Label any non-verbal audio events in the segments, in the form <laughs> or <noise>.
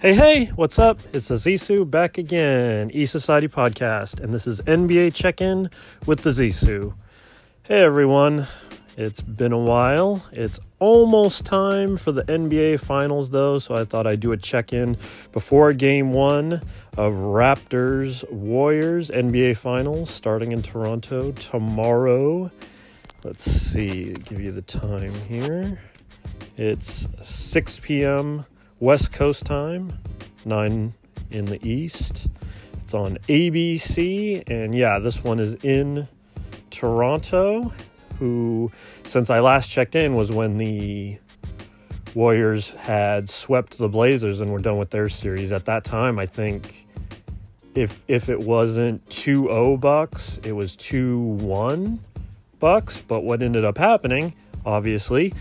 Hey, hey, what's up? It's Azisu back again, E Society Podcast, and this is NBA Check In with the Zisu. Hey, everyone. It's been a while. It's almost time for the NBA Finals, though, so I thought I'd do a check in before game one of Raptors Warriors NBA Finals starting in Toronto tomorrow. Let's see, give you the time here. It's 6 p.m. West Coast time, 9 in the East. It's on ABC, and yeah, this one is in Toronto, who, since I last checked in, was when the Warriors had swept the Blazers and were done with their series. At that time, I think if if it wasn't 2-0 Bucks, it was 2-1 Bucks, but what ended up happening, obviously,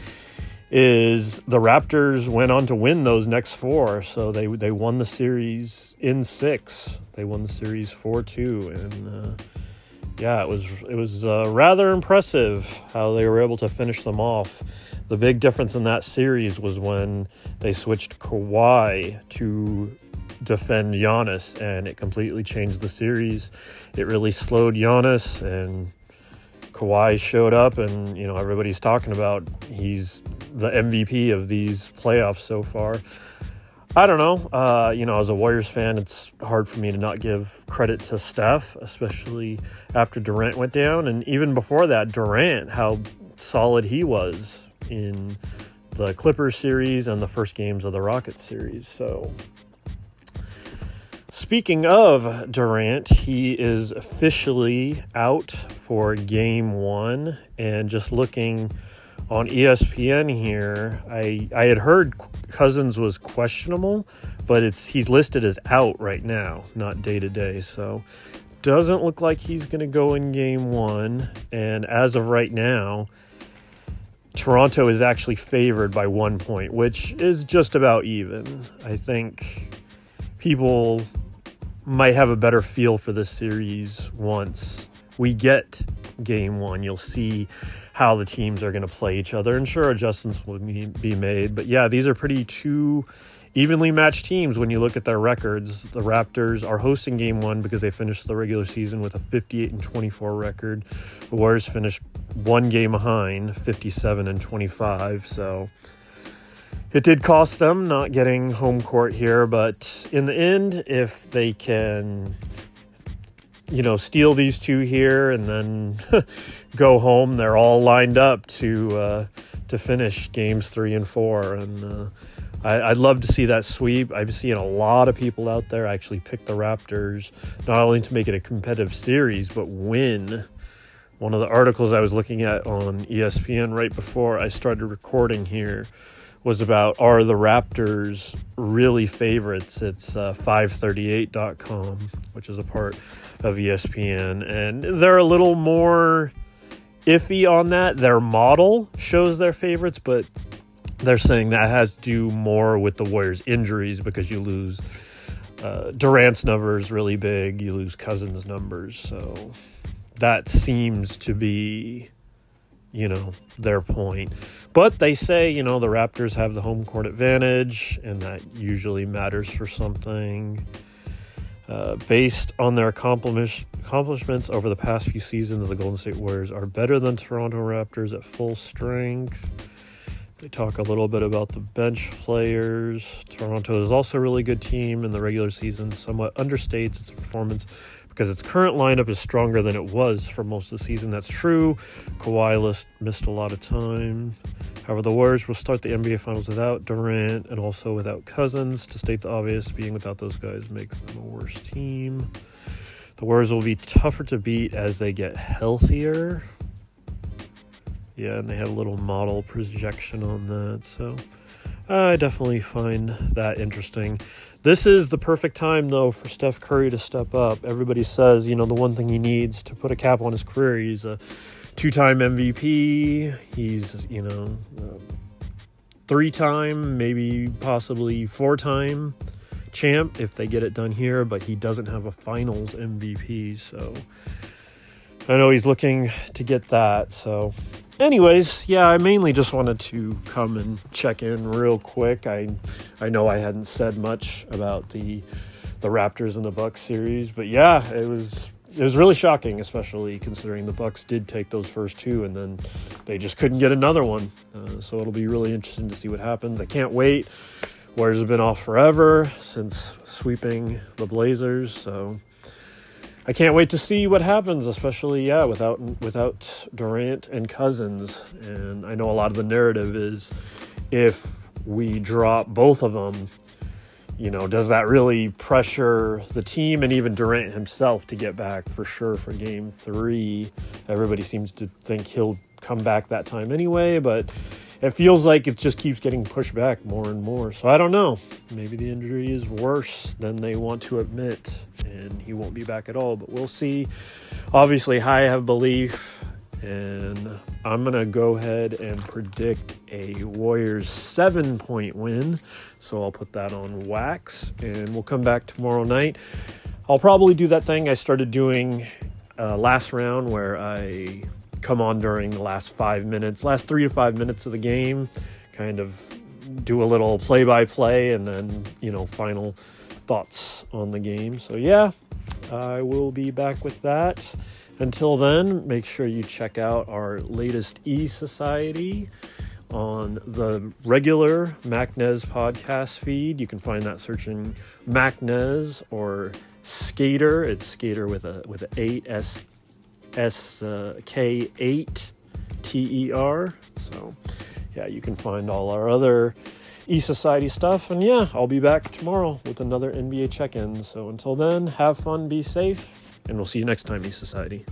is the Raptors went on to win those next four. So they they won the series in six. They won the series four two, and uh, yeah, it was it was uh, rather impressive how they were able to finish them off. The big difference in that series was when they switched Kawhi to defend Giannis, and it completely changed the series. It really slowed Giannis and. Kawhi showed up, and you know everybody's talking about he's the MVP of these playoffs so far. I don't know. Uh, you know, as a Warriors fan, it's hard for me to not give credit to Steph, especially after Durant went down, and even before that, Durant, how solid he was in the Clippers series and the first games of the Rockets series. So, speaking of Durant, he is officially out for game one, and just looking on ESPN here, I I had heard Cousins was questionable, but it's he's listed as out right now, not day to day. So doesn't look like he's going to go in game 1 and as of right now, Toronto is actually favored by 1 point, which is just about even. I think people might have a better feel for this series once we get game 1. You'll see how the teams are going to play each other. And sure, adjustments will be made. But yeah, these are pretty two evenly matched teams when you look at their records. The Raptors are hosting game one because they finished the regular season with a 58 and 24 record. The Warriors finished one game behind, 57 and 25. So it did cost them not getting home court here. But in the end, if they can you know, steal these two here and then <laughs> go home. They're all lined up to uh, to finish games three and four, and uh, I, would love to see that sweep. I'm seeing a lot of people out there actually pick the Raptors not only to make it a competitive series but win. One of the articles I was looking at on ESPN right before I started recording here was about are the Raptors really favorites? It's uh, 538.com, which is a part of ESPN, and they're a little more iffy on that. Their model shows their favorites, but they're saying that has to do more with the Warriors' injuries because you lose uh, Durant's numbers really big, you lose Cousins' numbers, so that seems to be, you know, their point. But they say, you know, the Raptors have the home court advantage, and that usually matters for something. Uh, based on their accomplishments over the past few seasons, the Golden State Warriors are better than Toronto Raptors at full strength. They talk a little bit about the bench players. Toronto is also a really good team in the regular season, somewhat understates its performance because its current lineup is stronger than it was for most of the season. That's true. Kawhi missed a lot of time. However, the Warriors will start the NBA Finals without Durant and also without Cousins. To state the obvious, being without those guys makes them a worse team. The Warriors will be tougher to beat as they get healthier. Yeah, and they have a little model projection on that. So I definitely find that interesting. This is the perfect time, though, for Steph Curry to step up. Everybody says, you know, the one thing he needs to put a cap on his career, he's a two time MVP. He's, you know, three time, maybe possibly four time champ if they get it done here, but he doesn't have a finals MVP. So I know he's looking to get that. So anyways, yeah, I mainly just wanted to come and check in real quick. I I know I hadn't said much about the the Raptors and the Bucks series, but yeah, it was it was really shocking, especially considering the Bucks did take those first two and then they just couldn't get another one. Uh, so it'll be really interesting to see what happens. I can't wait. Warriors have been off forever since sweeping the Blazers, so I can't wait to see what happens, especially yeah, without without Durant and Cousins. And I know a lot of the narrative is if we drop both of them, you know, does that really pressure the team and even Durant himself to get back for sure for game 3? Everybody seems to think he'll come back that time anyway, but it feels like it just keeps getting pushed back more and more. So I don't know. Maybe the injury is worse than they want to admit, and he won't be back at all. But we'll see. Obviously, I have belief, and I'm gonna go ahead and predict a Warriors seven point win. So I'll put that on wax, and we'll come back tomorrow night. I'll probably do that thing I started doing uh, last round where I come on during the last five minutes, last three to five minutes of the game, kind of do a little play by play and then, you know, final thoughts on the game. So, yeah, I will be back with that. Until then, make sure you check out our latest E Society on the regular MacNez podcast feed. You can find that searching MacNez or Skater. It's Skater with a with a eight S SK8 uh, TER. So, yeah, you can find all our other E Society stuff. And yeah, I'll be back tomorrow with another NBA check in. So until then, have fun, be safe, and we'll see you next time, E Society.